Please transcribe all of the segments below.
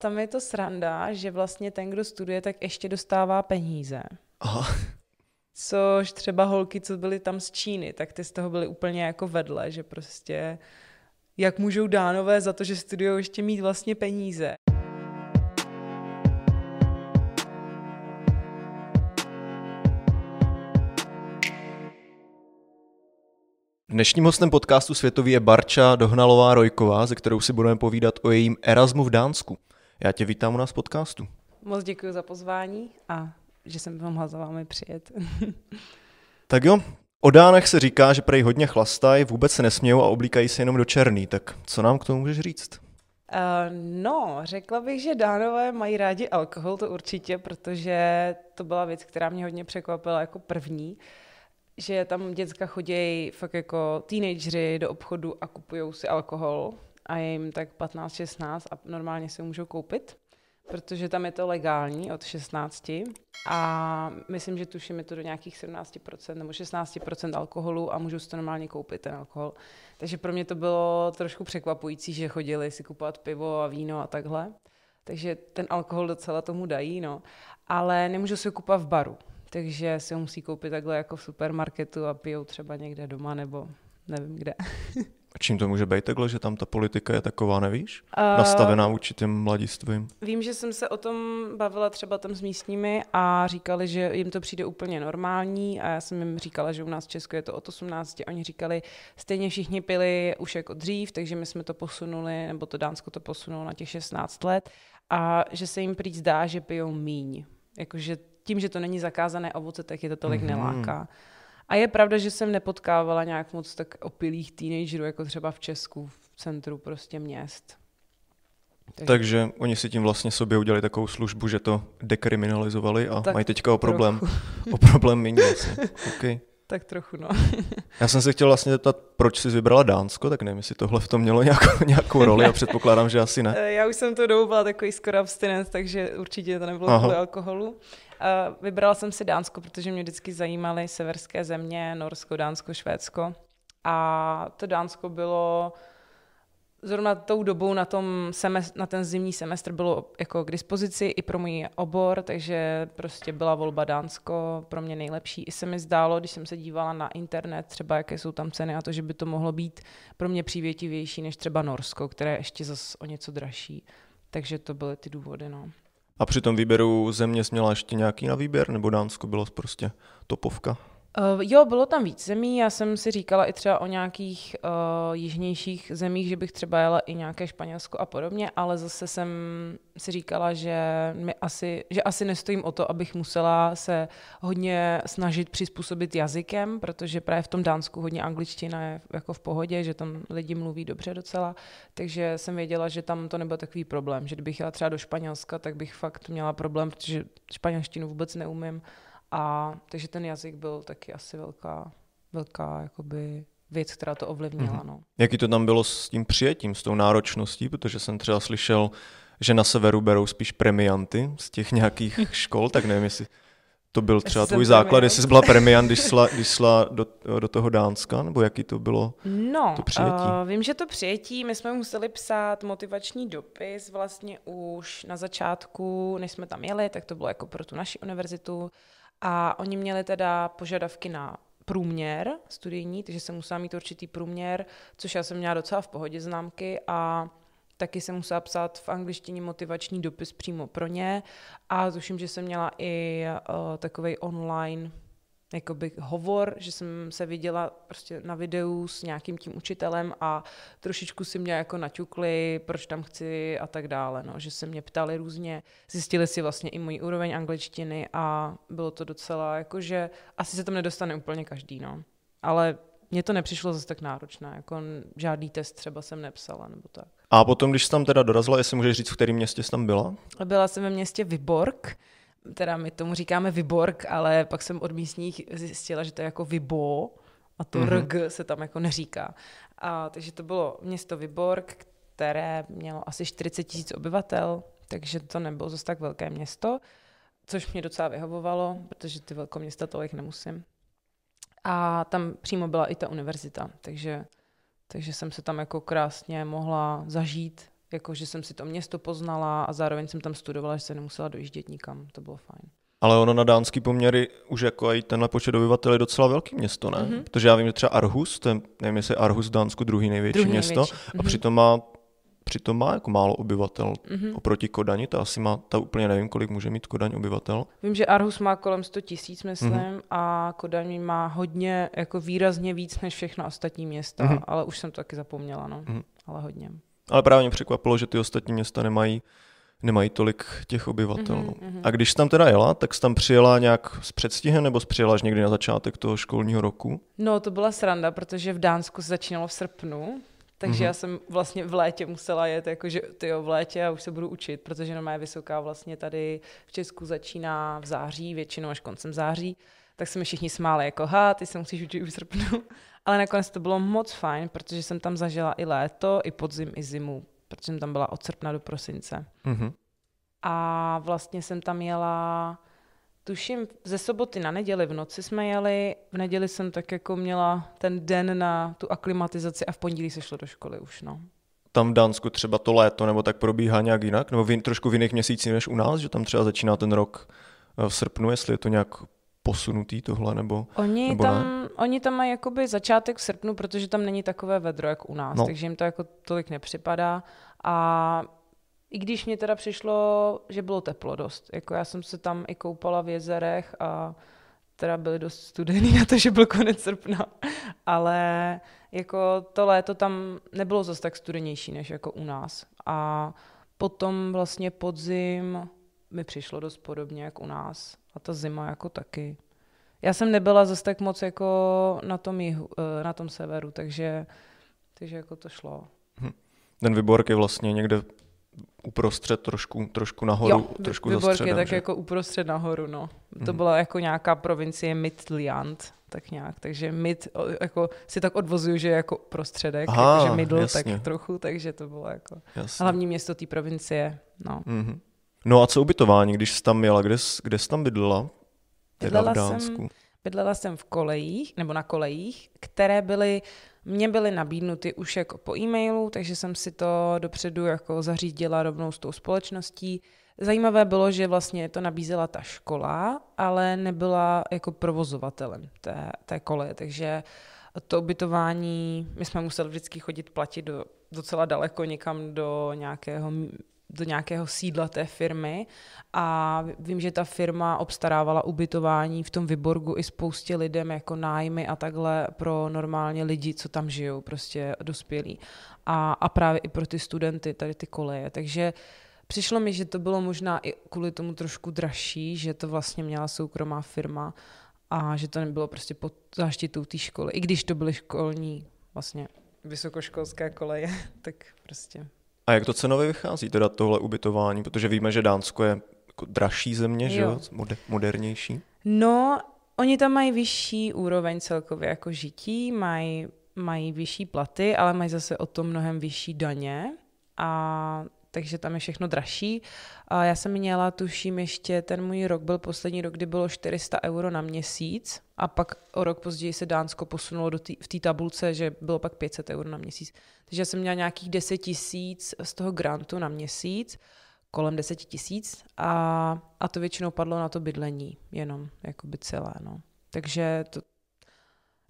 Tam je to sranda, že vlastně ten, kdo studuje, tak ještě dostává peníze. Aha. Což třeba holky, co byly tam z Číny, tak ty z toho byly úplně jako vedle, že prostě jak můžou dánové za to, že studují ještě mít vlastně peníze. Dnešním hostem podcastu Světový je Barča Dohnalová Rojková, ze kterou si budeme povídat o jejím Erasmu v Dánsku. Já tě vítám u nás podcastu. Moc děkuji za pozvání a že jsem mohla za vámi přijet. tak jo, o Dánech se říká, že prej hodně chlastají, vůbec se nesmějou a oblíkají se jenom do černý. Tak co nám k tomu můžeš říct? Uh, no, řekla bych, že dánové mají rádi alkohol, to určitě, protože to byla věc, která mě hodně překvapila jako první. Že tam děcka chodí fakt jako teenageři do obchodu a kupují si alkohol a je jim tak 15-16 a normálně si můžou koupit, protože tam je to legální od 16 a myslím, že tuším je to do nějakých 17% nebo 16% alkoholu a můžou si to normálně koupit ten alkohol. Takže pro mě to bylo trošku překvapující, že chodili si kupovat pivo a víno a takhle. Takže ten alkohol docela tomu dají, no. Ale nemůžu si ho kupovat v baru takže si ho musí koupit takhle jako v supermarketu a pijou třeba někde doma nebo nevím kde. A čím to může být takhle, že tam ta politika je taková, nevíš? Uh, Nastavená vůči těm mladistvím. Vím, že jsem se o tom bavila třeba tam s místními a říkali, že jim to přijde úplně normální a já jsem jim říkala, že u nás v Česku je to od 18 a oni říkali, stejně všichni pili už jako dřív, takže my jsme to posunuli, nebo to Dánsko to posunulo na těch 16 let a že se jim prý zdá, že pijou míň. Jakože tím, že to není zakázané ovoce, tak je to tolik mm-hmm. neláká. A je pravda, že jsem nepotkávala nějak moc tak opilých teenagerů, jako třeba v Česku, v centru prostě měst. Takže, Takže oni si tím vlastně sobě udělali takovou službu, že to dekriminalizovali a tak mají teďka o problém, o problém méně vlastně. Okay. Tak trochu, no. Já jsem se chtěl vlastně zeptat, proč jsi vybrala Dánsko, tak nevím, jestli tohle v tom mělo nějakou, nějakou roli a předpokládám, že asi ne. Já už jsem to dobu byla takový skoro abstinent, takže určitě to nebylo kvůli alkoholu. Uh, vybrala jsem si Dánsko, protože mě vždycky zajímaly severské země, Norsko, Dánsko, Švédsko. A to Dánsko bylo zrovna tou dobou na, tom semestr, na ten zimní semestr bylo jako k dispozici i pro můj obor, takže prostě byla volba Dánsko pro mě nejlepší. I se mi zdálo, když jsem se dívala na internet, třeba jaké jsou tam ceny a to, že by to mohlo být pro mě přívětivější než třeba Norsko, které je ještě zase o něco dražší. Takže to byly ty důvody. No. A při tom výběru země jsi měla ještě nějaký na výběr, nebo Dánsko bylo prostě topovka? Uh, jo, bylo tam víc zemí. Já jsem si říkala i třeba o nějakých uh, jižnějších zemích, že bych třeba jela i nějaké Španělsko a podobně, ale zase jsem si říkala, že, mi asi, že asi nestojím o to, abych musela se hodně snažit přizpůsobit jazykem, protože právě v tom Dánsku hodně angličtina je jako v pohodě, že tam lidi mluví dobře docela, takže jsem věděla, že tam to nebyl takový problém, že kdybych jela třeba do Španělska, tak bych fakt měla problém, protože španělštinu vůbec neumím a takže ten jazyk byl taky asi velká, velká jakoby věc, která to ovlivnila. Mm-hmm. No. Jaký to tam bylo s tím přijetím, s tou náročností, protože jsem třeba slyšel, že na severu berou spíš premianty z těch nějakých škol, tak nevím, jestli to byl třeba tvůj základ, jestli jsi byla premiant, když šla, když šla do, do toho Dánska, nebo jaký to bylo no, to přijetí? Uh, vím, že to přijetí, my jsme museli psát motivační dopis vlastně už na začátku, než jsme tam jeli, tak to bylo jako pro tu naši univerzitu, a oni měli teda požadavky na průměr studijní, takže jsem musela mít určitý průměr, což já jsem měla docela v pohodě známky a taky jsem musela psát v angličtině motivační dopis přímo pro ně. A tuším, že jsem měla i uh, takový online jakoby hovor, že jsem se viděla prostě na videu s nějakým tím učitelem a trošičku si mě jako naťukli, proč tam chci a tak dále, no, že se mě ptali různě, zjistili si vlastně i můj úroveň angličtiny a bylo to docela jako, že asi se tam nedostane úplně každý, no. Ale mně to nepřišlo zase tak náročné, jako žádný test třeba jsem nepsala nebo tak. A potom, když jsi tam teda dorazila, jestli můžeš říct, v kterém městě jsi tam byla? Byla jsem ve městě Vyborg, teda my tomu říkáme Vyborg, ale pak jsem od místních zjistila, že to je jako Vybo a to mm-hmm. RG se tam jako neříká. A, takže to bylo město Vyborg, které mělo asi 40 tisíc obyvatel, takže to nebylo zase tak velké město, což mě docela vyhovovalo, protože ty velké města tolik nemusím. A tam přímo byla i ta univerzita, takže, takže jsem se tam jako krásně mohla zažít Jako, že jsem si to město poznala a zároveň jsem tam studovala, že se nemusela dojíždět nikam. To bylo fajn. Ale ono na dánský poměry už jako i tenhle počet obyvatel je docela velký město, ne? Mm-hmm. Protože já vím, že třeba Arhus, to je, nevím, jestli je Arhus v Dánsku druhý největší druhý město, největší. a mm-hmm. přitom má přitom má jako málo obyvatel mm-hmm. oproti Kodani, to asi má, ta úplně nevím, kolik může mít Kodaň obyvatel. Vím, že Arhus má kolem 100 tisíc, myslím, mm-hmm. a Kodaň má hodně, jako výrazně víc než všechno ostatní města, mm-hmm. ale už jsem to taky zapomněla, no, mm-hmm. ale hodně. Ale právě mě překvapilo, že ty ostatní města nemají nemají tolik těch obyvatel. Mm-hmm. A když jsi tam teda jela, tak jsi tam přijela nějak s předstihem nebo jsi přijela až někdy na začátek toho školního roku? No, to byla sranda, protože v Dánsku se začínalo v srpnu, takže mm-hmm. já jsem vlastně v létě musela jet, jakože ty v létě a už se budu učit, protože no je vysoká vlastně tady v Česku začíná v září, většinou až koncem září, tak se mi všichni smáli jako, ha, ty se musíš učit už v srpnu. Ale nakonec to bylo moc fajn, protože jsem tam zažila i léto, i podzim, i zimu, protože jsem tam byla od srpna do prosince. Mm-hmm. A vlastně jsem tam jela, tuším, ze soboty na neděli v noci jsme jeli, v neděli jsem tak jako měla ten den na tu aklimatizaci a v pondělí se šlo do školy už, no. Tam v Dánsku třeba to léto nebo tak probíhá nějak jinak? Nebo v, trošku v jiných měsících než u nás, že tam třeba začíná ten rok eh, v srpnu, jestli je to nějak posunutý tohle, nebo, oni nebo tam, ne? Oni tam mají jakoby začátek v srpnu, protože tam není takové vedro, jak u nás, no. takže jim to jako tolik nepřipadá. A i když mě teda přišlo, že bylo teplo dost. Jako já jsem se tam i koupala v jezerech a teda byly dost studený na to, že byl konec srpna. Ale jako to léto tam nebylo zase tak studenější, než jako u nás. A potom vlastně podzim mi přišlo dost podobně, jak u nás. A ta zima jako taky. Já jsem nebyla zase tak moc jako na tom, jihu, eh, na tom severu, takže, takže jako to šlo. Hm. Ten Vyborg je vlastně někde uprostřed, trošku, trošku nahoru, jo, trošku Vyborg středem, je tak že? jako uprostřed nahoru, no. To hmm. byla jako nějaká provincie Midland, tak nějak, takže mid, jako si tak odvozuju, že je jako prostředek, Aha, jakože middle jasně. tak trochu, takže to bylo jako jasně. hlavní město té provincie, no. Mm-hmm. No a co ubytování, když jsi tam jela, kde, kde jsi tam bydlela? Bydlela jsem, bydlela jsem v kolejích, nebo na kolejích, které byly mě byly nabídnuty už jako po e-mailu, takže jsem si to dopředu jako zařídila rovnou s tou společností. Zajímavé bylo, že vlastně to nabízela ta škola, ale nebyla jako provozovatelem té, té koleje, takže to ubytování, my jsme museli vždycky chodit platit do, docela daleko někam do nějakého do nějakého sídla té firmy a vím, že ta firma obstarávala ubytování v tom Vyborgu i spoustě lidem jako nájmy a takhle pro normálně lidi, co tam žijou, prostě dospělí. A, a právě i pro ty studenty, tady ty koleje. Takže přišlo mi, že to bylo možná i kvůli tomu trošku dražší, že to vlastně měla soukromá firma a že to nebylo prostě pod záštitou té školy. I když to byly školní vlastně vysokoškolské koleje, tak prostě a jak to cenově vychází, teda tohle ubytování? Protože víme, že Dánsko je jako dražší země, že jo? modernější. No, oni tam mají vyšší úroveň celkově jako žití, mají, mají vyšší platy, ale mají zase o to mnohem vyšší daně. A takže tam je všechno dražší. A já jsem měla, tuším, ještě ten můj rok byl poslední rok, kdy bylo 400 euro na měsíc a pak o rok později se Dánsko posunulo do tý, v té tabulce, že bylo pak 500 euro na měsíc. Takže jsem měla nějakých 10 tisíc z toho grantu na měsíc, kolem 10 tisíc a, a to většinou padlo na to bydlení jenom, jako by celé, no. Takže to,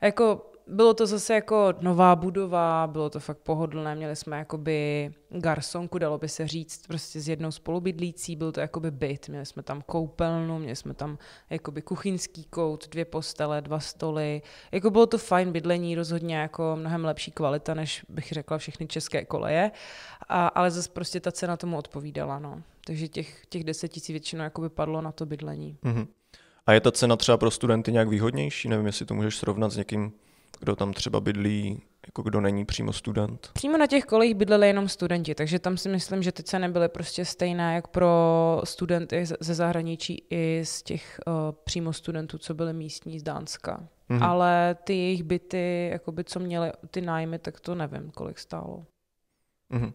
jako bylo to zase jako nová budova, bylo to fakt pohodlné, měli jsme jakoby garsonku, dalo by se říct, prostě s jednou spolubydlící, byl to jakoby byt, měli jsme tam koupelnu, měli jsme tam jakoby kuchyňský kout, dvě postele, dva stoly, jako bylo to fajn bydlení, rozhodně jako mnohem lepší kvalita, než bych řekla všechny české koleje, a, ale zase prostě ta cena tomu odpovídala, no. Takže těch, těch deset tisíc většinou jakoby padlo na to bydlení. Mm-hmm. A je ta cena třeba pro studenty nějak výhodnější? Nevím, jestli to můžeš srovnat s někým kdo tam třeba bydlí, jako kdo není přímo student? Přímo na těch kolejích bydleli jenom studenti, takže tam si myslím, že ty ceny byly prostě stejné jak pro studenty ze zahraničí i z těch uh, přímo studentů, co byli místní z Dánska. Mm-hmm. Ale ty jejich byty, jakoby, co měly ty nájmy, tak to nevím, kolik stálo. Mm-hmm.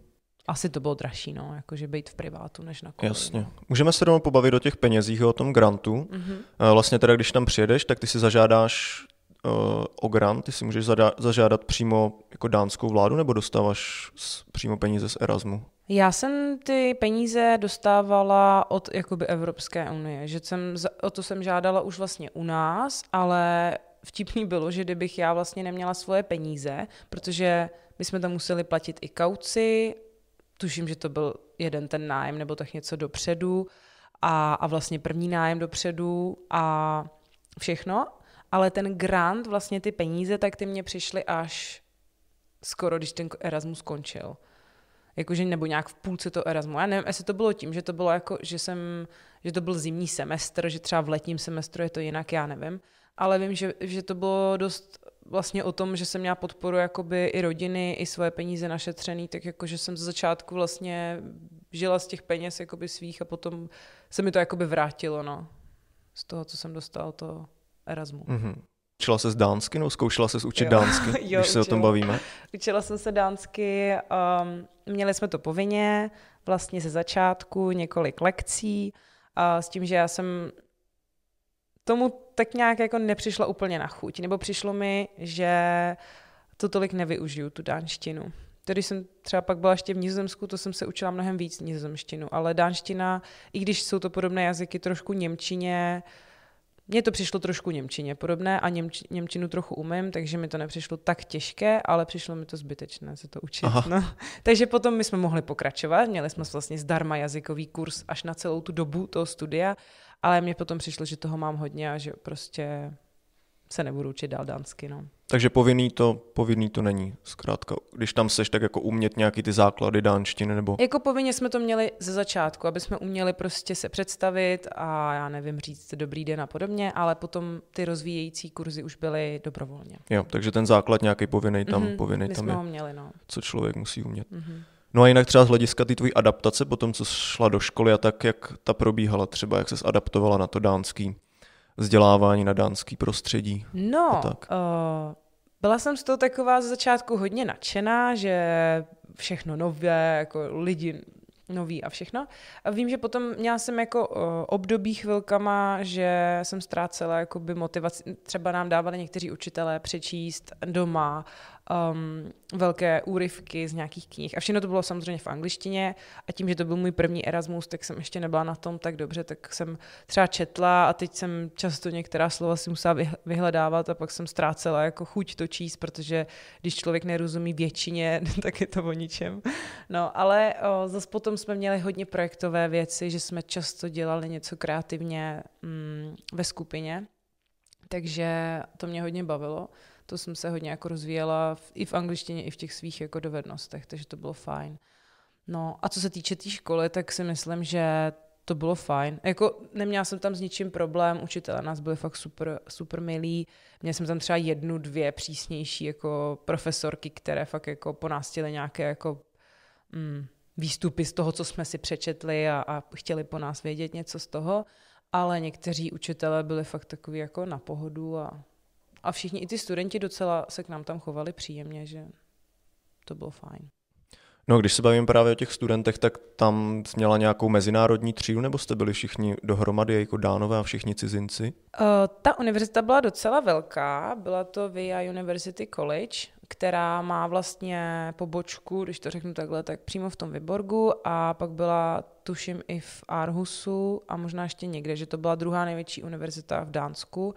Asi to bylo dražší, no, jakože být v privátu než na koleji. Jasně. Můžeme se rovnou pobavit o těch penězích, o tom grantu. Mm-hmm. Vlastně teda, když tam přijedeš, tak ty si zažádáš uh, o grant, ty si můžeš zada- zažádat přímo jako dánskou vládu nebo dostáváš přímo peníze z Erasmu? Já jsem ty peníze dostávala od jakoby Evropské unie, že jsem, o to jsem žádala už vlastně u nás, ale vtipný bylo, že kdybych já vlastně neměla svoje peníze, protože my jsme tam museli platit i kauci, tuším, že to byl jeden ten nájem nebo tak něco dopředu a, a vlastně první nájem dopředu a všechno, ale ten grant, vlastně ty peníze, tak ty mě přišly až skoro, když ten Erasmus skončil. Jakože, nebo nějak v půlce to Erasmu. Já nevím, jestli to bylo tím, že to bylo jako, že jsem, že to byl zimní semestr, že třeba v letním semestru je to jinak, já nevím. Ale vím, že, že to bylo dost vlastně o tom, že jsem měla podporu jakoby i rodiny, i svoje peníze našetřený, tak jakože jsem ze začátku vlastně žila z těch peněz jakoby svých a potom se mi to jakoby vrátilo, no. Z toho, co jsem dostala, to Erasmu. Mm-hmm. Učila se z dánsky, nebo zkoušela se učit jo. dánsky, jo, když se učila. o tom bavíme? Učila jsem se dánsky, um, měli jsme to povinně, vlastně ze začátku několik lekcí, a s tím, že já jsem tomu tak nějak jako nepřišla úplně na chuť, nebo přišlo mi, že to tolik nevyužiju, tu dánštinu. Tedy jsem třeba pak byla ještě v Nizozemsku, to jsem se učila mnohem víc nizozemštinu, ale dánština, i když jsou to podobné jazyky, trošku němčině, mně to přišlo trošku Němčině podobné a němč, Němčinu trochu umím, takže mi to nepřišlo tak těžké, ale přišlo mi to zbytečné se to učit. No. Takže potom my jsme mohli pokračovat, měli jsme vlastně zdarma jazykový kurz až na celou tu dobu toho studia, ale mně potom přišlo, že toho mám hodně a že prostě se nebudu učit dál dánsky. No. Takže povinný to, povinný to není, zkrátka. Když tam seš, tak jako umět nějaký ty základy dánštiny nebo... Jako povinně jsme to měli ze začátku, aby jsme uměli prostě se představit a já nevím, říct dobrý den a podobně, ale potom ty rozvíjející kurzy už byly dobrovolně. Jo, takže ten základ nějaký povinný tam, mm-hmm, povinný tam je. měli, no. Co člověk musí umět. Mm-hmm. No a jinak třeba z hlediska ty tvojí adaptace, potom co šla do školy a tak, jak ta probíhala třeba, jak se adaptovala na to dánský vzdělávání, na dánský prostředí. No, tak. Uh, byla jsem z toho taková z začátku hodně nadšená, že všechno nové, jako lidi nový a všechno. A vím, že potom měla jsem jako uh, období chvilkama, že jsem ztrácela jakoby motivaci. Třeba nám dávali někteří učitelé přečíst doma um, velké úryvky z nějakých knih. A všechno to bylo samozřejmě v angličtině a tím, že to byl můj první Erasmus, tak jsem ještě nebyla na tom tak dobře, tak jsem třeba četla a teď jsem často některá slova si musela vyhledávat a pak jsem ztrácela jako chuť to číst, protože když člověk nerozumí většině, tak je to o ničem. No, ale o, zase potom jsme měli hodně projektové věci, že jsme často dělali něco kreativně mm, ve skupině, takže to mě hodně bavilo to jsem se hodně jako rozvíjela v, i v angličtině, i v těch svých jako dovednostech, takže to bylo fajn. No a co se týče té tý školy, tak si myslím, že to bylo fajn. Jako neměla jsem tam s ničím problém, učitelé nás byli fakt super, super milí. Měla jsem tam třeba jednu, dvě přísnější jako profesorky, které fakt jako po nás chtěly nějaké jako mm, výstupy z toho, co jsme si přečetli a, a chtěli po nás vědět něco z toho. Ale někteří učitelé byli fakt takový jako na pohodu a a všichni, i ty studenti docela se k nám tam chovali příjemně, že to bylo fajn. No, když se bavím právě o těch studentech, tak tam měla nějakou mezinárodní třídu, nebo jste byli všichni dohromady, jako dánové a všichni cizinci? Uh, ta univerzita byla docela velká, byla to VIA University College, která má vlastně pobočku, když to řeknu takhle, tak přímo v tom Vyborgu a pak byla, tuším, i v Aarhusu a možná ještě někde, že to byla druhá největší univerzita v Dánsku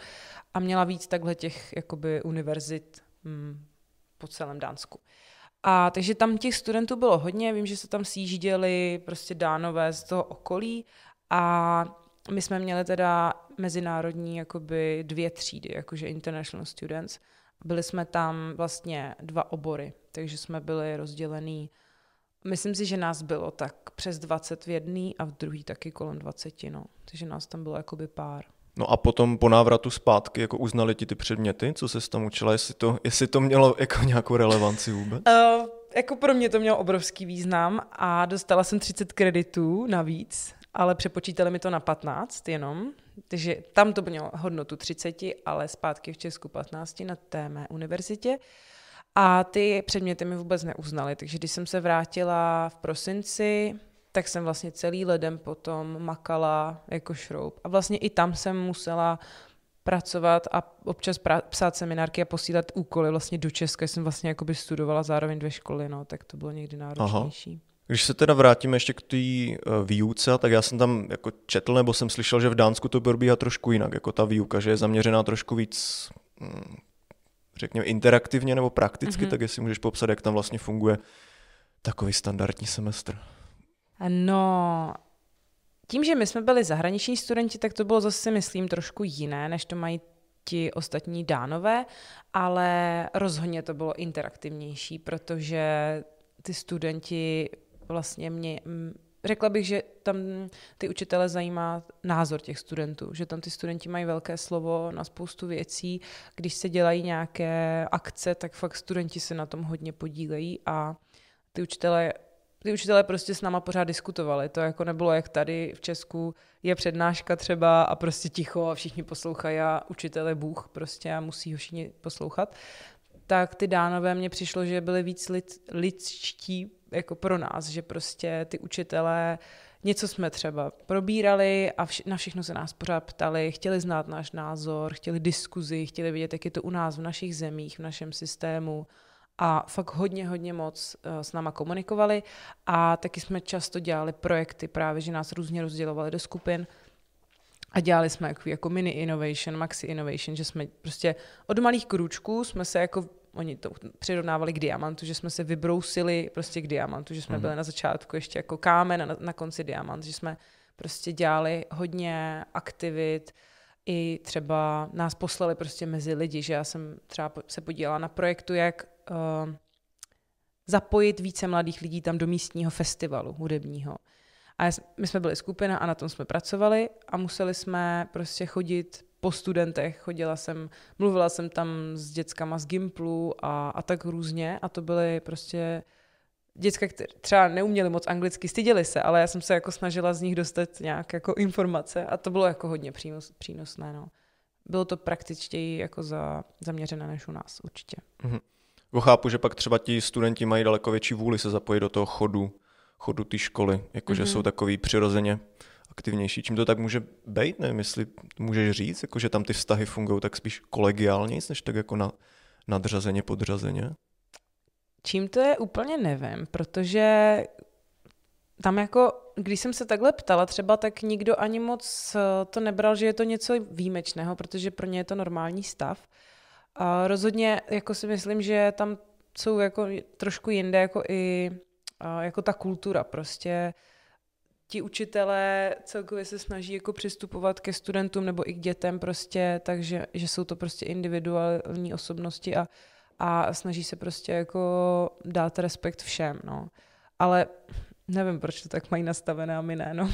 a měla víc takhle těch jakoby univerzit hm, po celém Dánsku. A takže tam těch studentů bylo hodně, vím, že se tam sjížděli prostě dánové z toho okolí a my jsme měli teda mezinárodní jakoby dvě třídy, jakože international students. Byli jsme tam vlastně dva obory, takže jsme byli rozdělený Myslím si, že nás bylo tak přes 20 v jedný a v druhý taky kolem 20, no. Takže nás tam bylo jakoby pár. No a potom po návratu zpátky jako uznali ti ty předměty, co se tam učila, jestli to, jestli to mělo jako nějakou relevanci vůbec? Uh, jako pro mě to mělo obrovský význam a dostala jsem 30 kreditů navíc, ale přepočítali mi to na 15 jenom, takže tam to mělo hodnotu 30, ale zpátky v Česku 15 na té mé univerzitě. A ty předměty mi vůbec neuznali, takže když jsem se vrátila v prosinci, tak jsem vlastně celý ledem potom makala jako šroub. A vlastně i tam jsem musela pracovat a občas pra- psát seminárky a posílat úkoly vlastně do Česka. Jsem vlastně jakoby studovala zároveň dvě školy, no, tak to bylo někdy náročnější. Aha. Když se teda vrátíme ještě k té uh, výuce, tak já jsem tam jako četl nebo jsem slyšel, že v Dánsku to probíhá trošku jinak, jako ta výuka, že je zaměřená trošku víc, hm, řekněme, interaktivně nebo prakticky, mm-hmm. tak jestli můžeš popsat, jak tam vlastně funguje takový standardní semestr. No, tím, že my jsme byli zahraniční studenti, tak to bylo zase, myslím, trošku jiné, než to mají ti ostatní dánové, ale rozhodně to bylo interaktivnější, protože ty studenti vlastně mě, řekla bych, že tam ty učitele zajímá názor těch studentů, že tam ty studenti mají velké slovo na spoustu věcí. Když se dělají nějaké akce, tak fakt studenti se na tom hodně podílejí a ty učitelé ty učitelé prostě s náma pořád diskutovali. To jako nebylo jak tady v Česku je přednáška třeba a prostě ticho a všichni poslouchají a učitel je Bůh prostě a musí ho všichni poslouchat. Tak ty dánové mně přišlo, že byli víc lid, lidští jako pro nás, že prostě ty učitelé něco jsme třeba probírali a vš- na všechno se nás pořád ptali, chtěli znát náš názor, chtěli diskuzi, chtěli vidět, jak je to u nás v našich zemích, v našem systému a fakt hodně, hodně moc uh, s náma komunikovali a taky jsme často dělali projekty právě, že nás různě rozdělovali do skupin a dělali jsme jako, jako mini innovation, maxi innovation, že jsme prostě od malých krůčků jsme se jako oni to přirovnávali k diamantu, že jsme se vybrousili prostě k diamantu, že jsme mm-hmm. byli na začátku ještě jako kámen a na, na konci diamant, že jsme prostě dělali hodně aktivit, i třeba nás poslali prostě mezi lidi, že já jsem třeba se podílela na projektu, jak uh, zapojit více mladých lidí tam do místního festivalu hudebního. A my jsme byli skupina a na tom jsme pracovali a museli jsme prostě chodit po studentech. Chodila jsem, mluvila jsem tam s dětskama z Gimplu a, a tak různě a to byly prostě děcka, které třeba neuměli moc anglicky, styděli se, ale já jsem se jako snažila z nich dostat nějak jako informace a to bylo jako hodně přínos, přínosné. No. Bylo to praktičtěji jako za, zaměřené než u nás určitě. Mm-hmm. Chápu, že pak třeba ti studenti mají daleko větší vůli se zapojit do toho chodu, chodu té školy, jakože mm-hmm. jsou takový přirozeně aktivnější. Čím to tak může být? Nevím, jestli můžeš říct, jako že tam ty vztahy fungují tak spíš kolegiálně, než tak jako na, nadřazeně, podřazeně? Čím to je, úplně nevím, protože tam jako, když jsem se takhle ptala třeba, tak nikdo ani moc to nebral, že je to něco výjimečného, protože pro ně je to normální stav. A rozhodně jako si myslím, že tam jsou jako trošku jinde jako i jako ta kultura prostě ti učitelé celkově se snaží jako přistupovat ke studentům nebo i k dětem prostě, takže že jsou to prostě individuální osobnosti a, a snaží se prostě jako dát respekt všem, no. Ale nevím, proč to tak mají nastavené a my ne, no.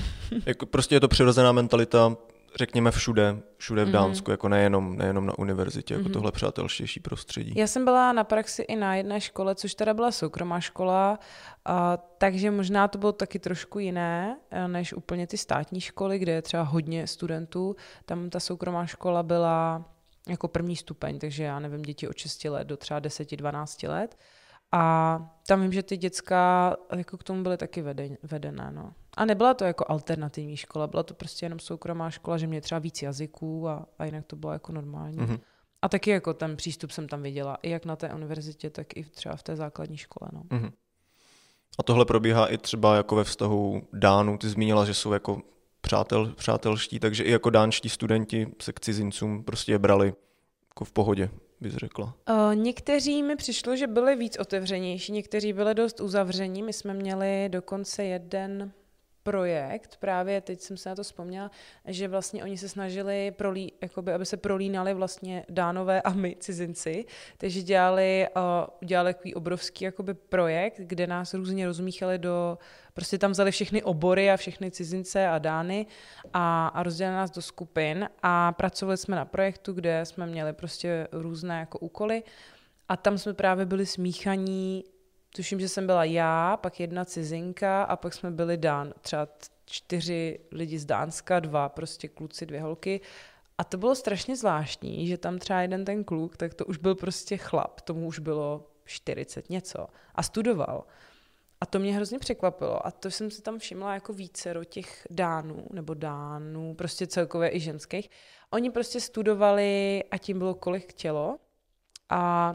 jako prostě je to přirozená mentalita řekněme všude, všude v mm-hmm. Dánsku, jako nejenom, nejenom na univerzitě, jako mm-hmm. tohle přátelštější prostředí. Já jsem byla na praxi i na jedné škole, což teda byla soukromá škola, a, takže možná to bylo taky trošku jiné, eh, než úplně ty státní školy, kde je třeba hodně studentů. Tam ta soukromá škola byla jako první stupeň, takže já nevím, děti od 6 let do třeba 10-12 let. A tam vím, že ty děcka jako k tomu byly taky vedené. No. A nebyla to jako alternativní škola, byla to prostě jenom soukromá škola, že mě třeba víc jazyků a, a jinak to bylo jako normální. Mm-hmm. A taky jako ten přístup jsem tam viděla, i jak na té univerzitě, tak i třeba v té základní škole. No. Mm-hmm. A tohle probíhá i třeba jako ve vztahu Dánů. Ty zmínila, že jsou jako přátel, přátelští, takže i jako dánští studenti se k cizincům prostě je brali jako v pohodě, bys řekla? Uh, někteří mi přišlo, že byli víc otevřenější, někteří byli dost uzavření. My jsme měli dokonce jeden projekt, právě teď jsem se na to vzpomněla, že vlastně oni se snažili, prolí, jakoby, aby se prolínali vlastně dánové a my cizinci, takže dělali, uh, udělali takový obrovský jakoby, projekt, kde nás různě rozmíchali do, prostě tam vzali všechny obory a všechny cizince a dány a, a rozdělili nás do skupin a pracovali jsme na projektu, kde jsme měli prostě různé jako úkoly. A tam jsme právě byli smíchaní tuším, že jsem byla já, pak jedna cizinka a pak jsme byli Dán, třeba čtyři lidi z Dánska, dva prostě kluci, dvě holky. A to bylo strašně zvláštní, že tam třeba jeden ten kluk, tak to už byl prostě chlap, tomu už bylo 40 něco a studoval. A to mě hrozně překvapilo. A to jsem si tam všimla jako více do těch dánů, nebo dánů, prostě celkově i ženských. Oni prostě studovali a tím bylo kolik chtělo. A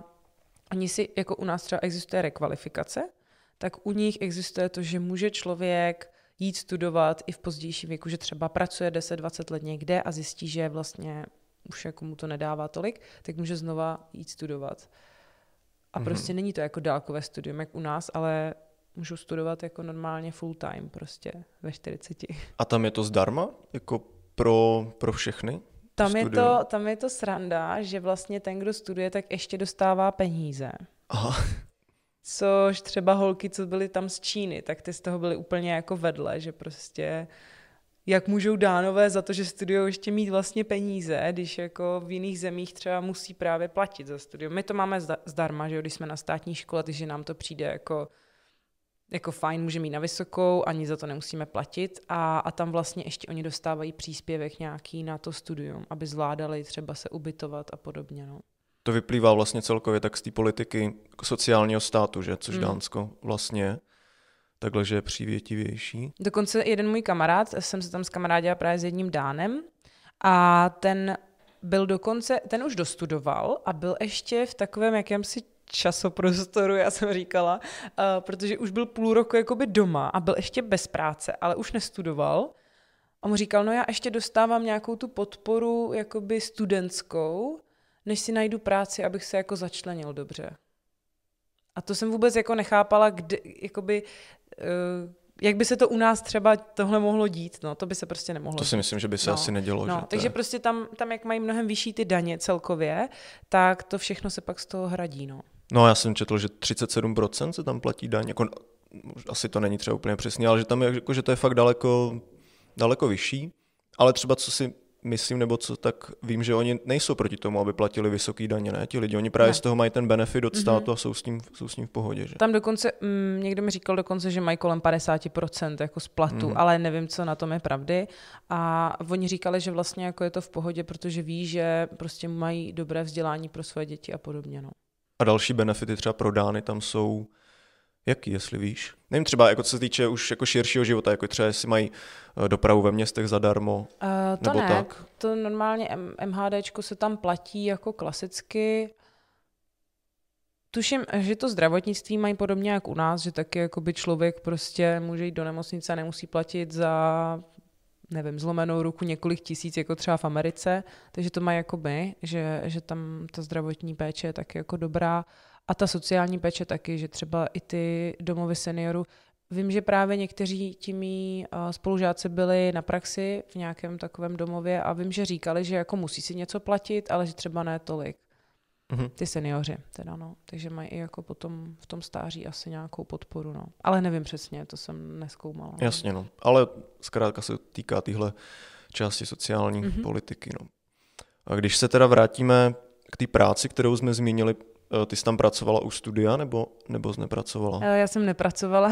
Oni si, jako u nás třeba existuje rekvalifikace, tak u nich existuje to, že může člověk jít studovat i v pozdějším věku, že třeba pracuje 10-20 let někde a zjistí, že vlastně už jako mu to nedává tolik, tak může znova jít studovat. A mm-hmm. prostě není to jako dálkové studium, jak u nás, ale můžu studovat jako normálně full time prostě ve 40. A tam je to zdarma? Jako pro, pro všechny? Tam je, to, tam je to sranda, že vlastně ten, kdo studuje, tak ještě dostává peníze. Aha. Což třeba holky, co byly tam z Číny, tak ty z toho byly úplně jako vedle, že prostě jak můžou dánové za to, že studují ještě mít vlastně peníze, když jako v jiných zemích třeba musí právě platit za studium. My to máme zdarma, že jo, když jsme na státní škole, takže nám to přijde jako jako fajn, můžeme mít na vysokou, ani za to nemusíme platit a, a tam vlastně ještě oni dostávají příspěvek nějaký na to studium, aby zvládali třeba se ubytovat a podobně. No. To vyplývá vlastně celkově tak z té politiky sociálního státu, že? což mm. Dánsko vlastně takhle, že je přívětivější. Dokonce jeden můj kamarád, jsem se tam s kamarádila právě s jedním Dánem a ten byl dokonce, ten už dostudoval a byl ještě v takovém jakémsi časoprostoru, já jsem říkala, uh, protože už byl půl roku jakoby doma a byl ještě bez práce, ale už nestudoval. A mu říkal, no já ještě dostávám nějakou tu podporu jakoby studentskou, než si najdu práci, abych se jako začlenil dobře. A to jsem vůbec jako nechápala, kde, jakoby, uh, jak by se to u nás třeba tohle mohlo dít, no, to by se prostě nemohlo. To si myslím, že by se no. asi nedělo. No, že takže je... prostě tam, tam, jak mají mnohem vyšší ty daně celkově, tak to všechno se pak z toho hradí, no. No já jsem četl, že 37% se tam platí daň, jako, asi to není třeba úplně přesně, ale že tam je, jako, že to je fakt daleko, daleko vyšší, ale třeba co si myslím, nebo co tak vím, že oni nejsou proti tomu, aby platili vysoký daně, ne? Ti lidi, oni právě ne. z toho mají ten benefit od mhm. státu mm-hmm. a jsou s, tím, jsou s tím v pohodě. Že? Tam dokonce, mm, někdo mi říkal dokonce, že mají kolem 50% jako z platu, mm. ale nevím, co na tom je pravdy. A oni říkali, že vlastně jako je to v pohodě, protože ví, že prostě mají dobré vzdělání pro své děti a podobně. No. A další benefity třeba pro Dány tam jsou jaký, jestli víš? Nevím, třeba jako co se týče už jako širšího života, jako třeba jestli mají eh, dopravu ve městech zadarmo, uh, to nebo ne, tak? to normálně MHDčko se tam platí jako klasicky. Tuším, že to zdravotnictví mají podobně jak u nás, že taky jakoby člověk prostě může jít do nemocnice a nemusí platit za nevím, zlomenou ruku několik tisíc, jako třeba v Americe, takže to mají jako my, že, že tam ta zdravotní péče je taky jako dobrá. A ta sociální péče taky, že třeba i ty domovy seniorů, Vím, že právě někteří ti mý spolužáci byli na praxi v nějakém takovém domově a vím, že říkali, že jako musí si něco platit, ale že třeba ne tolik. Mm-hmm. Ty seniori, teda no. Takže mají i jako potom v tom stáří asi nějakou podporu, no. Ale nevím přesně, to jsem neskoumala. Jasně, no. Ale zkrátka se týká téhle části sociální mm-hmm. politiky, no. A když se teda vrátíme k té práci, kterou jsme zmínili, eh, ty jsi tam pracovala u studia, nebo, nebo jsi nepracovala? Eh, já jsem nepracovala.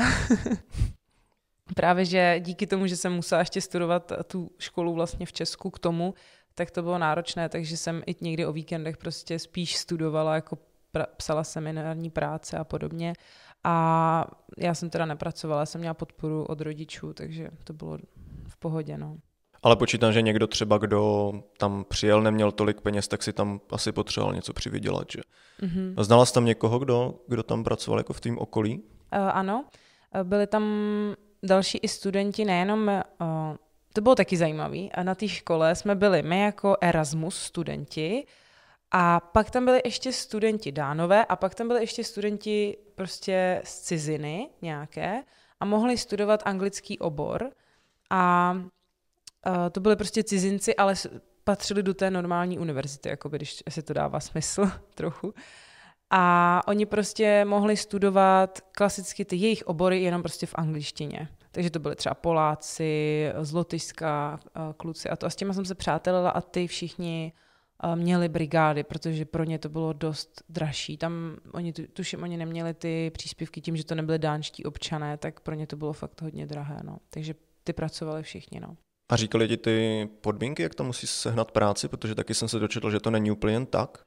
Právě, že díky tomu, že jsem musela ještě studovat tu školu vlastně v Česku k tomu, tak to bylo náročné, takže jsem i někdy o víkendech prostě spíš studovala, jako pra- psala seminární práce a podobně. A já jsem teda nepracovala, jsem měla podporu od rodičů, takže to bylo v pohodě. No. Ale počítám, že někdo třeba, kdo tam přijel, neměl tolik peněz, tak si tam asi potřeboval něco přivydělat, že? Mm-hmm. Znala jsi tam někoho, kdo, kdo tam pracoval jako v tým okolí? Uh, ano, byli tam další i studenti, nejenom uh, to bylo taky zajímavé. A na té škole jsme byli my jako Erasmus studenti a pak tam byli ještě studenti dánové a pak tam byli ještě studenti prostě z ciziny nějaké a mohli studovat anglický obor a uh, to byli prostě cizinci, ale patřili do té normální univerzity, jako když si to dává smysl trochu. A oni prostě mohli studovat klasicky ty jejich obory jenom prostě v angličtině. Takže to byly třeba Poláci, z Lotyšska, eh, kluci a to. A s těma jsem se přátelila a ty všichni eh, měli brigády, protože pro ně to bylo dost dražší. Tam oni, tuším, oni neměli ty příspěvky tím, že to nebyly dánští občané, tak pro ně to bylo fakt hodně drahé. No. Takže ty pracovali všichni. No. A říkali ti ty podmínky, jak to musí sehnat práci, protože taky jsem se dočetl, že to není úplně jen tak?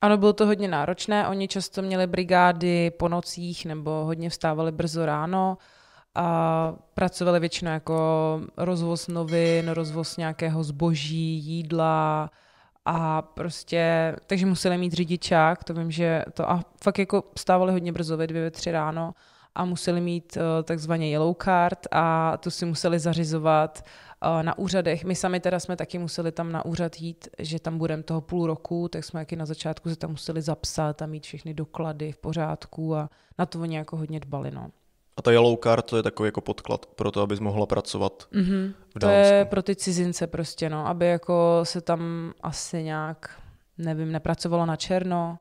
Ano, bylo to hodně náročné. Oni často měli brigády po nocích nebo hodně vstávali brzo ráno a pracovali většinou jako rozvoz novin, rozvoz nějakého zboží, jídla a prostě, takže museli mít řidičák, to vím, že to a fakt jako stávali hodně brzo ve dvě, ve tři ráno a museli mít uh, takzvaně yellow card a tu si museli zařizovat uh, na úřadech. My sami teda jsme taky museli tam na úřad jít, že tam budeme toho půl roku, tak jsme taky na začátku se tam museli zapsat a mít všechny doklady v pořádku a na to oni jako hodně dbali. No. A ta yellow card to je takový jako podklad pro to, abys mohla pracovat mm-hmm. v Dánsku. To je pro ty cizince prostě, no, aby jako se tam asi nějak, nevím, nepracovalo na černo.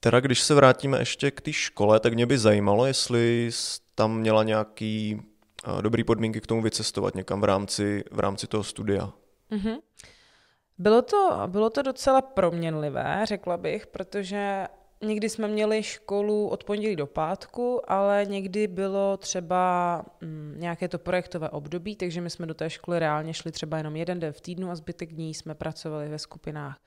Teda když se vrátíme ještě k té škole, tak mě by zajímalo, jestli tam měla nějaký uh, dobrý podmínky k tomu vycestovat někam v rámci, v rámci toho studia. Mm-hmm. Bylo to, bylo to docela proměnlivé, řekla bych, protože Někdy jsme měli školu od pondělí do pátku, ale někdy bylo třeba mm, nějaké to projektové období, takže my jsme do té školy reálně šli třeba jenom jeden den v týdnu a zbytek dní jsme pracovali ve skupinách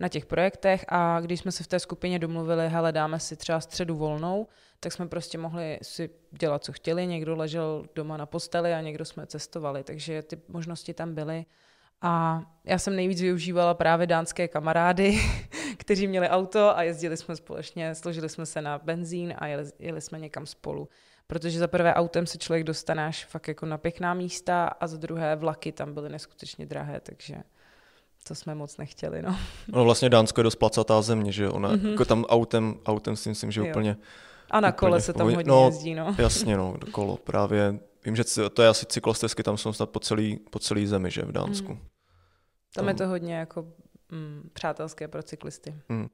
na těch projektech a když jsme se v té skupině domluvili, hele, dáme si třeba středu volnou, tak jsme prostě mohli si dělat, co chtěli. Někdo ležel doma na posteli a někdo jsme cestovali, takže ty možnosti tam byly. A já jsem nejvíc využívala právě dánské kamarády, kteří měli auto a jezdili jsme společně, složili jsme se na benzín a jeli, jeli jsme někam spolu. Protože za prvé autem se člověk dostane až fakt jako na pěkná místa a za druhé vlaky tam byly neskutečně drahé, takže to jsme moc nechtěli. No, no vlastně Dánsko je dost placatá země, že ona, mm-hmm. jako tam autem, autem si myslím, že jo. úplně... A na kole se tam hodně no, jezdí, no. Jasně, no, kolo právě. Vím, že to je asi cyklostezky, tam jsou snad po celý, po celý zemi, že v Dánsku. Mm. Tam, tam je to hodně jako mm, přátelské pro cyklisty. Mm.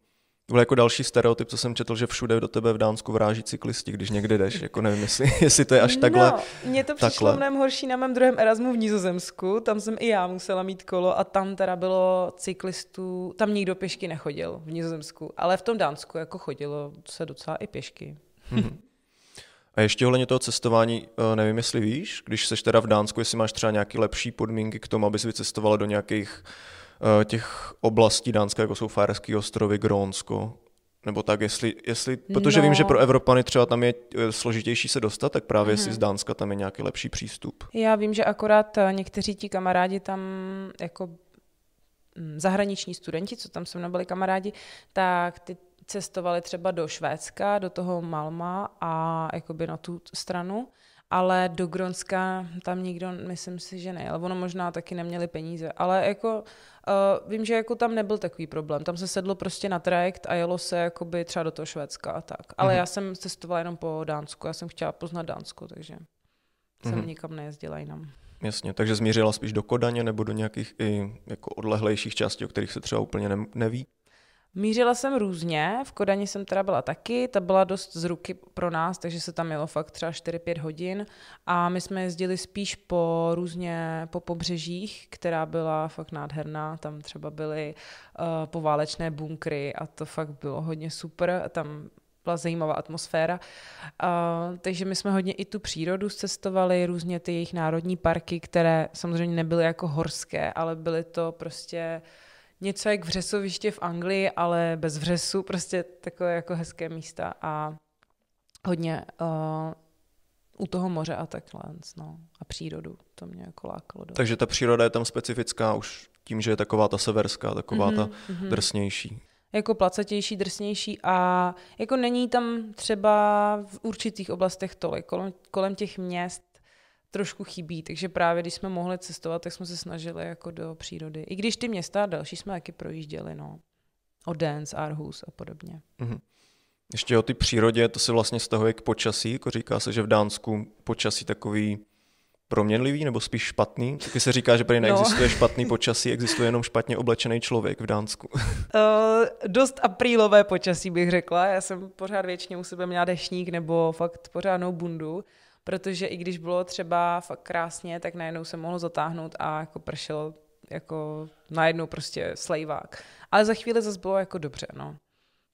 Byl jako další stereotyp, co jsem četl, že všude do tebe v Dánsku vráží cyklisti, když někde jdeš. Jako nevím, jestli, jestli to je až takhle. No, mně to přišlo takhle. mnohem horší na mém druhém Erasmu v Nizozemsku. Tam jsem i já musela mít kolo a tam teda bylo cyklistů, tam nikdo pěšky nechodil v Nizozemsku, ale v tom Dánsku jako chodilo se docela i pěšky. Hmm. A ještě ohledně toho cestování, eh, nevím, jestli víš, když seš teda v Dánsku, jestli máš třeba nějaké lepší podmínky k tomu, abys vycestovala do nějakých uh, těch oblastí Dánska, jako jsou Fajerské ostrovy, Grónsko, nebo tak, jestli, jestli protože no. vím, že pro Evropany třeba tam je eh, složitější se dostat, tak právě mm-hmm. jestli z Dánska tam je nějaký lepší přístup. Já vím, že akorát někteří ti kamarádi tam jako mm, zahraniční studenti, co tam se mnou byli kamarádi, tak ty cestovali třeba do Švédska, do toho Malma a jakoby na tu stranu, ale do Gronska tam nikdo, myslím si, že nejel. Ono možná taky neměli peníze, ale jako uh, vím, že jako tam nebyl takový problém. Tam se sedlo prostě na trajekt a jelo se jakoby třeba do toho Švédska a tak. Ale mm-hmm. já jsem cestovala jenom po Dánsku, já jsem chtěla poznat Dánsko, takže mm-hmm. jsem mhm. nikam nejezdila jinam. Jasně, takže zmířila spíš do Kodaně nebo do nějakých i jako odlehlejších částí, o kterých se třeba úplně ne, neví? Mířila jsem různě, v Kodani jsem teda byla taky, ta byla dost z ruky pro nás, takže se tam jelo fakt třeba 4-5 hodin. A my jsme jezdili spíš po různě po pobřežích, která byla fakt nádherná, tam třeba byly uh, poválečné bunkry a to fakt bylo hodně super, tam byla zajímavá atmosféra. Uh, takže my jsme hodně i tu přírodu cestovali, různě ty jejich národní parky, které samozřejmě nebyly jako horské, ale byly to prostě uh, něco jak vřesoviště v Anglii, ale bez vřesu, prostě takové jako hezké místa a hodně uh, u toho moře a takhle, no, a přírodu, to mě jako lákalo. Do. Takže ta příroda je tam specifická už tím, že je taková ta severská, taková mm-hmm, ta mm-hmm. drsnější. Jako placetější, drsnější a jako není tam třeba v určitých oblastech tolik. Kolem, kolem těch měst trošku chybí, takže právě když jsme mohli cestovat, tak jsme se snažili jako do přírody. I když ty města další jsme taky projížděli, no. Odense, Aarhus a podobně. Mm-hmm. Ještě o ty přírodě, to se vlastně stahuje k počasí, jako říká se, že v Dánsku počasí takový proměnlivý nebo spíš špatný? Taky se říká, že prý no. neexistuje no. špatný počasí, existuje jenom špatně oblečený člověk v Dánsku. Uh, dost aprílové počasí bych řekla. Já jsem pořád většině u sebe měla dešník nebo fakt pořádnou bundu protože i když bylo třeba fakt krásně, tak najednou se mohlo zatáhnout a jako pršelo jako najednou prostě slejvák. Ale za chvíli zase bylo jako dobře, no.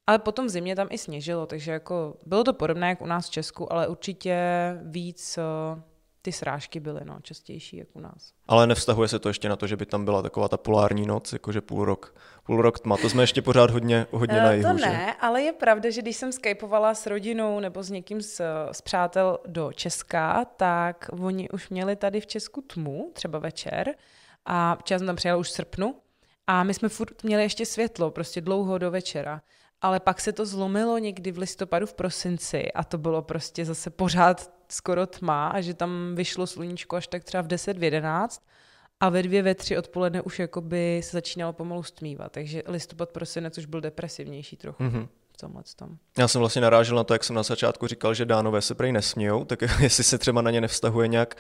Ale potom v zimě tam i sněžilo, takže jako bylo to podobné jak u nás v Česku, ale určitě víc ty srážky byly no, častější jak u nás. Ale nevztahuje se to ještě na to, že by tam byla taková ta polární noc, jakože půl rok, půl rok tma. To jsme ještě pořád hodně, hodně na jihu, To ne, že? ale je pravda, že když jsem skypovala s rodinou nebo s někým z, z přátel do Česka, tak oni už měli tady v Česku tmu, třeba večer, a čas tam přijel už v srpnu, a my jsme furt měli ještě světlo, prostě dlouho do večera. ale pak se to zlomilo někdy v listopadu, v prosinci a to bylo prostě zase pořád skoro tma a že tam vyšlo sluníčko až tak třeba v 10, v 11 a ve dvě, ve tři odpoledne už jakoby se začínalo pomalu stmívat, takže listopad, prosinec už byl depresivnější trochu. Mm-hmm. Tom. Já jsem vlastně narážel na to, jak jsem na začátku říkal, že dánové se prej nesmějou, tak jestli se třeba na ně nevztahuje nějak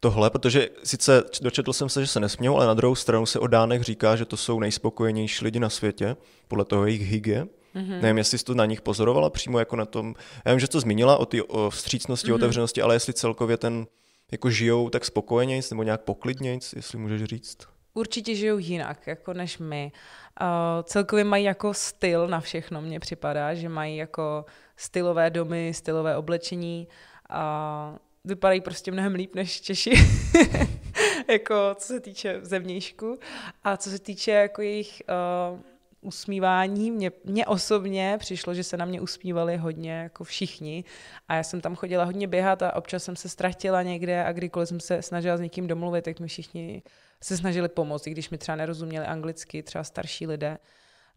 tohle, protože sice dočetl jsem se, že se nesmějou, ale na druhou stranu se o Dánech říká, že to jsou nejspokojenější lidi na světě, podle toho jejich hygie. Mm-hmm. Nevím, jestli jsi to na nich pozorovala přímo jako na tom, já vím, že to zmínila o té vstřícnosti, mm-hmm. otevřenosti, ale jestli celkově ten jako žijou tak spokojenějc nebo nějak poklidnějc, jestli můžeš říct? Určitě žijou jinak, jako než my. Uh, celkově mají jako styl na všechno, mně připadá, že mají jako stylové domy, stylové oblečení a vypadají prostě mnohem líp než Češi. jako co se týče zevnějšku a co se týče jako jejich uh, usmívání. Mně, mně osobně přišlo, že se na mě usmívali hodně, jako všichni. A já jsem tam chodila hodně běhat a občas jsem se ztratila někde a kdykoliv jsem se snažila s někým domluvit, tak mi všichni se snažili pomoct, i když mi třeba nerozuměli anglicky, třeba starší lidé.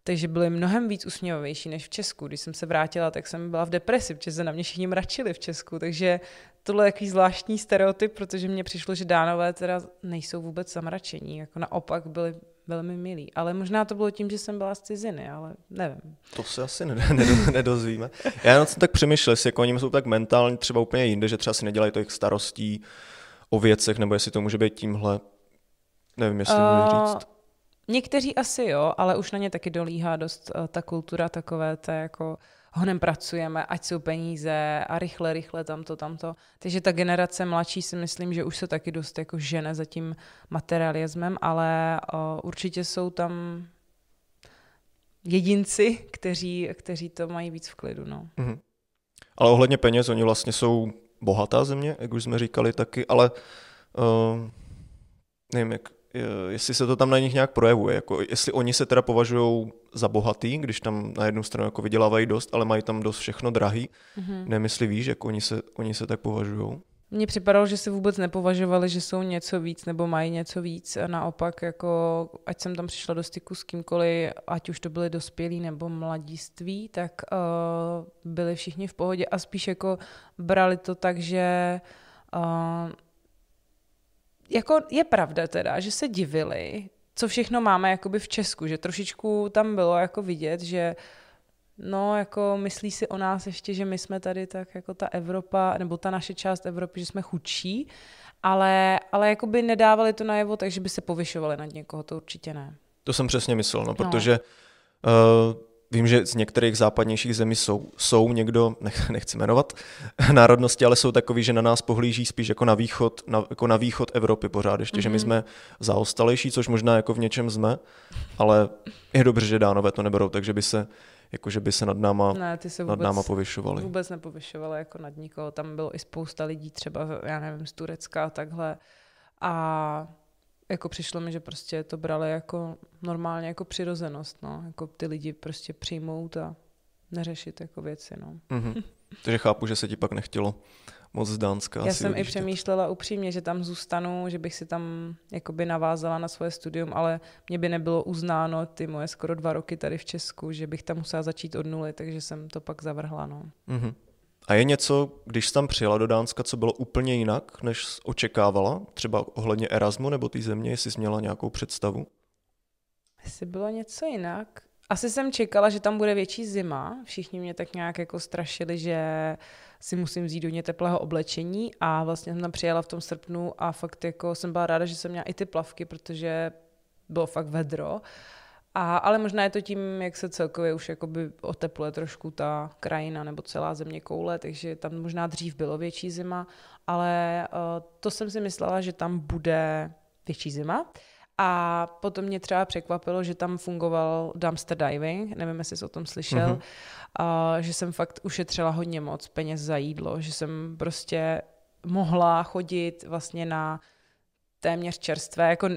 Takže byly mnohem víc usměvavější než v Česku. Když jsem se vrátila, tak jsem byla v depresi, protože se na mě všichni mračili v Česku. Takže tohle je takový zvláštní stereotyp, protože mně přišlo, že dánové teda nejsou vůbec zamračení. Jako naopak byli velmi milý. Ale možná to bylo tím, že jsem byla z ciziny, ale nevím. To se asi nedozvíme. Já jenom jsem tak přemýšlel, jestli jako oni jsou tak mentálně třeba úplně jinde, že třeba si nedělají tolik starostí o věcech, nebo jestli to může být tímhle. Nevím, jestli uh, můžu říct. Někteří asi jo, ale už na ně taky dolíhá dost uh, ta kultura takové, to jako honem pracujeme, ať jsou peníze a rychle, rychle tamto, tamto. Takže ta generace mladší si myslím, že už se taky dost jako žene za tím materialismem, ale uh, určitě jsou tam jedinci, kteří, kteří to mají víc v klidu. No. Mm-hmm. Ale ohledně peněz, oni vlastně jsou bohatá země, jak už jsme říkali taky, ale uh, nevím, jak, jestli se to tam na nich nějak projevuje, jako jestli oni se teda považují za bohatý, když tam na jednu stranu jako vydělávají dost, ale mají tam dost všechno drahý. Mm-hmm. Jestli víš, jak oni se, oni se tak považují. Mně připadalo, že si vůbec nepovažovali, že jsou něco víc nebo mají něco víc. A naopak, jako, ať jsem tam přišla do styku s kýmkoliv, ať už to byly dospělí nebo mladiství, tak uh, byli všichni v pohodě a spíš jako brali to tak, že uh, jako je pravda teda, že se divili, co všechno máme jakoby v Česku, že trošičku tam bylo jako vidět, že no jako myslí si o nás ještě, že my jsme tady tak jako ta Evropa, nebo ta naše část Evropy, že jsme chudší, ale, ale jako by nedávali to najevo, takže by se povyšovali nad někoho, to určitě ne. To jsem přesně myslel, no, no. protože no. Uh, Vím, že z některých západnějších zemí jsou, jsou někdo, nech, nechci jmenovat, národnosti, ale jsou takový, že na nás pohlíží spíš jako na východ, na, jako na východ Evropy pořád ještě, mm-hmm. že my mhm. jsme zaostalejší, což možná jako v něčem jsme, ale je dobře, že dánové to neberou, takže by se jako že by se nad náma, ne, ty se vůbec, nad náma povyšovali. Vůbec nepovyšovali jako nad nikoho. Tam bylo i spousta lidí třeba, já nevím, z Turecka a takhle. A jako přišlo mi, že prostě to brali jako normálně jako přirozenost, no. Jako ty lidi prostě přijmout a neřešit jako věci, no. Mm-hmm. Takže chápu, že se ti pak nechtělo moc z Dánska. Já jsem i přemýšlela upřímně, že tam zůstanu, že bych si tam jakoby navázala na svoje studium, ale mě by nebylo uznáno ty moje skoro dva roky tady v Česku, že bych tam musela začít od nuly, takže jsem to pak zavrhla, no. Mm-hmm. A je něco, když jsi tam přijela do Dánska, co bylo úplně jinak, než očekávala? Třeba ohledně Erasmu nebo té země, jestli jsi měla nějakou představu? Jestli bylo něco jinak? Asi jsem čekala, že tam bude větší zima. Všichni mě tak nějak jako strašili, že si musím vzít hodně teplého oblečení a vlastně jsem tam přijela v tom srpnu a fakt jako jsem byla ráda, že jsem měla i ty plavky, protože bylo fakt vedro. A, ale možná je to tím, jak se celkově už jakoby otepluje trošku ta krajina nebo celá země koule, takže tam možná dřív bylo větší zima, ale uh, to jsem si myslela, že tam bude větší zima. A potom mě třeba překvapilo, že tam fungoval dumpster diving, nevím, jestli jsi o tom slyšel, mm-hmm. uh, že jsem fakt ušetřila hodně moc peněz za jídlo, že jsem prostě mohla chodit vlastně na téměř čerstvé, jako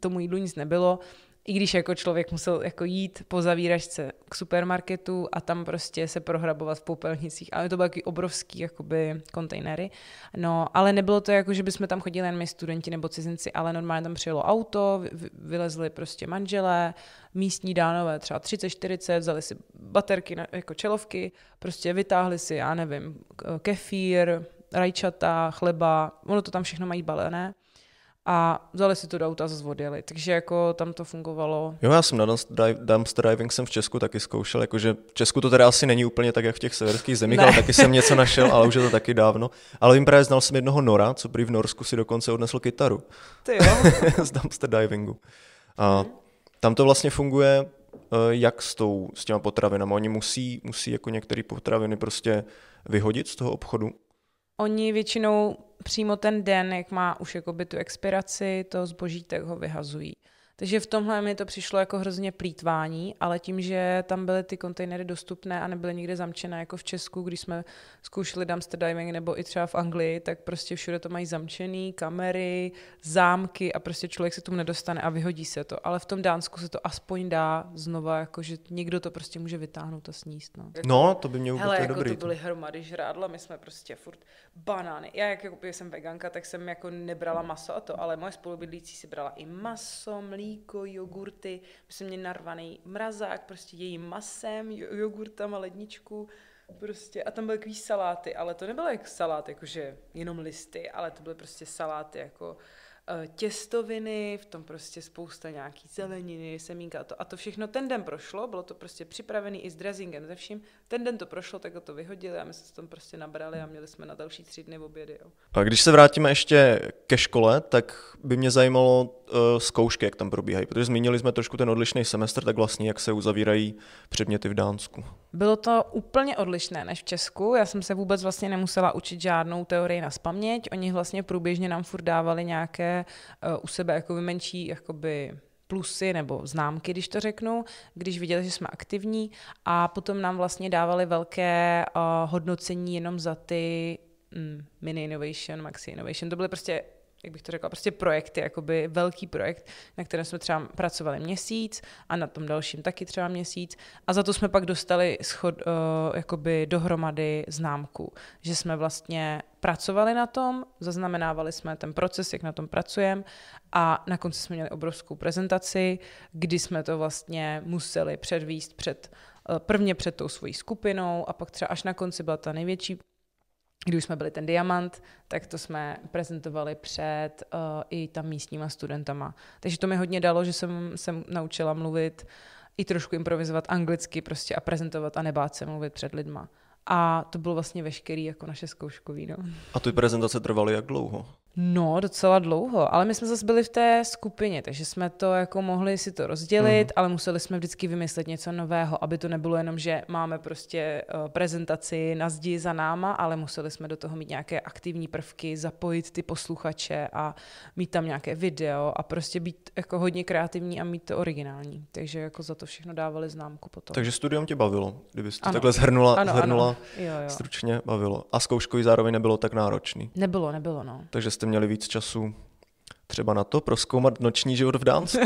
tomu jídlu nic nebylo, i když jako člověk musel jako jít po zavíračce k supermarketu a tam prostě se prohrabovat v popelnicích. Ale to byly taky obrovský jakoby kontejnery. No, ale nebylo to jako, že bychom tam chodili jen my studenti nebo cizinci, ale normálně tam přijelo auto, vylezli prostě manželé, místní dánové, třeba 30-40, vzali si baterky jako čelovky, prostě vytáhli si, já nevím, kefír, rajčata, chleba, ono to tam všechno mají balené a vzali si to do auta a zase odjeli. Takže jako tam to fungovalo. Jo, já jsem na dumpster diving jsem v Česku taky zkoušel, jakože v Česku to teda asi není úplně tak, jak v těch severských zemích, ne. ale taky jsem něco našel, ale už je to taky dávno. Ale vím právě, znal jsem jednoho Nora, co prý v Norsku si dokonce odnesl kytaru. Ty jo. z dumpster divingu. A hmm. tam to vlastně funguje eh, jak s, tou, s těma potravinami. Oni musí, musí jako některé potraviny prostě vyhodit z toho obchodu. Oni většinou přímo ten den, jak má už jakoby tu expiraci, to zboží, tak ho vyhazují. Takže v tomhle mi to přišlo jako hrozně plítvání, ale tím, že tam byly ty kontejnery dostupné a nebyly nikde zamčené, jako v Česku, když jsme zkoušeli dumpster diving nebo i třeba v Anglii, tak prostě všude to mají zamčený, kamery, zámky a prostě člověk se tomu nedostane a vyhodí se to. Ale v tom Dánsku se to aspoň dá znova, jako že někdo to prostě může vytáhnout a sníst. No, no to by mělo být jako dobrý. to byly hromady žrádla, my jsme prostě furt banány. Já jak jako jsem veganka, tak jsem jako nebrala maso a to, ale moje spolubydlící si brala i maso, mlíko, mlíko, jogurty, jsme měli narvaný mrazák, prostě jejím masem, jogurtama, ledničku, prostě, a tam byly takový saláty, ale to nebylo jak salát, jakože jenom listy, ale to byly prostě saláty jako těstoviny, v tom prostě spousta nějaký zeleniny, semínka a to, a to všechno ten den prošlo, bylo to prostě připravený i s dressingem, ze vším. Ten den to prošlo, tak to vyhodili a my se tom prostě nabrali a měli jsme na další tři dny obědy. Jo. A když se vrátíme ještě ke škole, tak by mě zajímalo uh, zkoušky, jak tam probíhají, protože zmínili jsme trošku ten odlišný semestr, tak vlastně jak se uzavírají předměty v Dánsku. Bylo to úplně odlišné než v Česku. Já jsem se vůbec vlastně nemusela učit žádnou teorii na spaměť. Oni vlastně průběžně nám furt dávali nějaké uh, u sebe jako menší jakoby plusy nebo známky, když to řeknu, když viděli, že jsme aktivní a potom nám vlastně dávali velké uh, hodnocení jenom za ty mm, mini innovation, maxi innovation. To byly prostě jak bych to řekla, prostě projekty, jakoby velký projekt, na kterém jsme třeba pracovali měsíc a na tom dalším taky třeba měsíc. A za to jsme pak dostali schod, uh, jakoby dohromady známku, že jsme vlastně pracovali na tom, zaznamenávali jsme ten proces, jak na tom pracujeme a na konci jsme měli obrovskou prezentaci, kdy jsme to vlastně museli předvíst před uh, prvně před tou svojí skupinou a pak třeba až na konci byla ta největší když jsme byli ten diamant, tak to jsme prezentovali před uh, i tam místníma studentama. Takže to mi hodně dalo, že jsem se naučila mluvit i trošku improvizovat anglicky prostě a prezentovat a nebát se mluvit před lidma. A to bylo vlastně veškerý jako naše zkouškový. No. A ty prezentace trvaly jak dlouho? No, docela dlouho, ale my jsme zase byli v té skupině, takže jsme to jako mohli si to rozdělit, mm. ale museli jsme vždycky vymyslet něco nového, aby to nebylo jenom, že máme prostě uh, prezentaci na zdi za náma, ale museli jsme do toho mít nějaké aktivní prvky, zapojit ty posluchače a mít tam nějaké video a prostě být jako hodně kreativní a mít to originální. Takže jako za to všechno dávali známku potom. Takže studium tě bavilo, kdybyste ano. takhle zhrnula, ano, zhrnula ano. Jo, jo. stručně bavilo. A zkouškový zároveň nebylo tak náročný. Nebylo, nebylo, no. Takže jste měli víc času třeba na to, proskoumat noční život v Dánsku.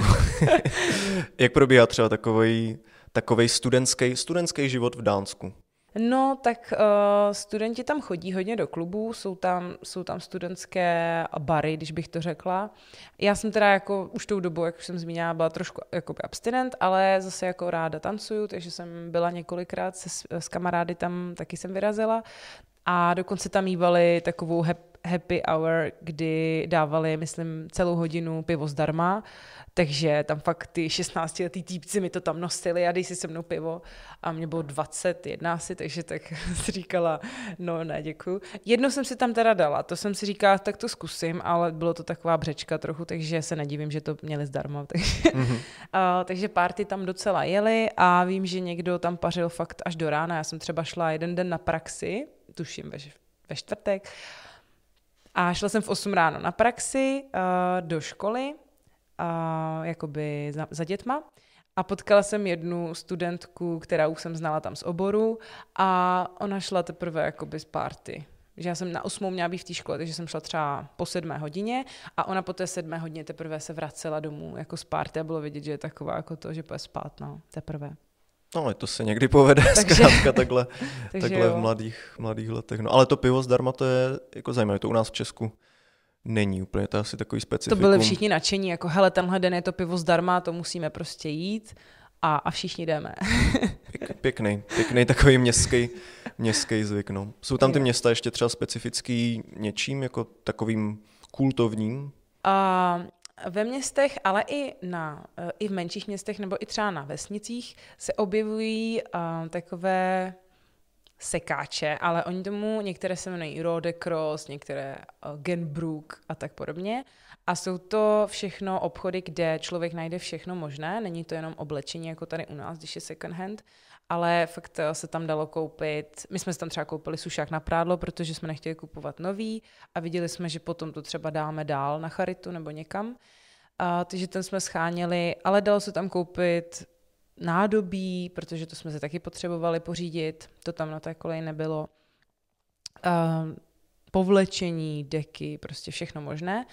Jak probíhá třeba takový, takový studentský, studentský život v Dánsku? No, tak uh, studenti tam chodí hodně do klubů, jsou tam, jsou tam studentské bary, když bych to řekla. Já jsem teda jako už tou dobu, jak už jsem zmínila, byla trošku jako abstinent, ale zase jako ráda tancuju, takže jsem byla několikrát se, s kamarády tam, taky jsem vyrazila. A dokonce tam mývali takovou happy hour, kdy dávali, myslím, celou hodinu pivo zdarma, takže tam fakt ty 16-letý týpci mi to tam nosili a dej si se mnou pivo a mě bylo 21 asi, takže tak si říkala, no ne, děkuju. Jedno jsem si tam teda dala, to jsem si říkala, tak to zkusím, ale bylo to taková břečka trochu, takže se nedivím, že to měli zdarma. Takže, mm-hmm. a, takže párty tam docela jeli a vím, že někdo tam pařil fakt až do rána. Já jsem třeba šla jeden den na praxi, tuším ve, ve čtvrtek, a šla jsem v 8 ráno na praxi uh, do školy, uh, jakoby za, za dětma. A potkala jsem jednu studentku, která už jsem znala tam z oboru a ona šla teprve jakoby z party Že já jsem na osmou měla být v té škole, takže jsem šla třeba po sedmé hodině a ona po té sedmé hodině teprve se vracela domů jako z party a bylo vidět, že je taková jako to, že půjde spát, no, teprve. No, ale to se někdy povede, takže, zkrátka takhle, takže takhle v mladých, mladých letech. No, ale to pivo zdarma, to je jako zajímavé, to u nás v Česku není úplně, to je asi takový specifikum. To byli všichni nadšení, jako hele, tenhle den je to pivo zdarma, to musíme prostě jít a, a všichni jdeme. Pěk, pěkný, pěkný takový městský, městský zvyk. No. Jsou tam ty města ještě třeba specifický něčím, jako takovým kultovním? A ve městech, ale i, na, eh, i v menších městech nebo i třeba na vesnicích se objevují uh, takové sekáče, ale oni tomu, některé se jmenují Rodecross, některé uh, Genbrook a tak podobně. A jsou to všechno obchody, kde člověk najde všechno možné, není to jenom oblečení jako tady u nás, když je second hand, ale fakt eh, se tam dalo koupit, my jsme si tam třeba koupili sušák na prádlo, protože jsme nechtěli kupovat nový a viděli jsme, že potom to třeba dáme dál na charitu nebo někam. A, takže ten jsme scháněli, ale dalo se tam koupit nádobí, protože to jsme se taky potřebovali pořídit, to tam na té koleji nebylo. A, povlečení, deky, prostě všechno možné.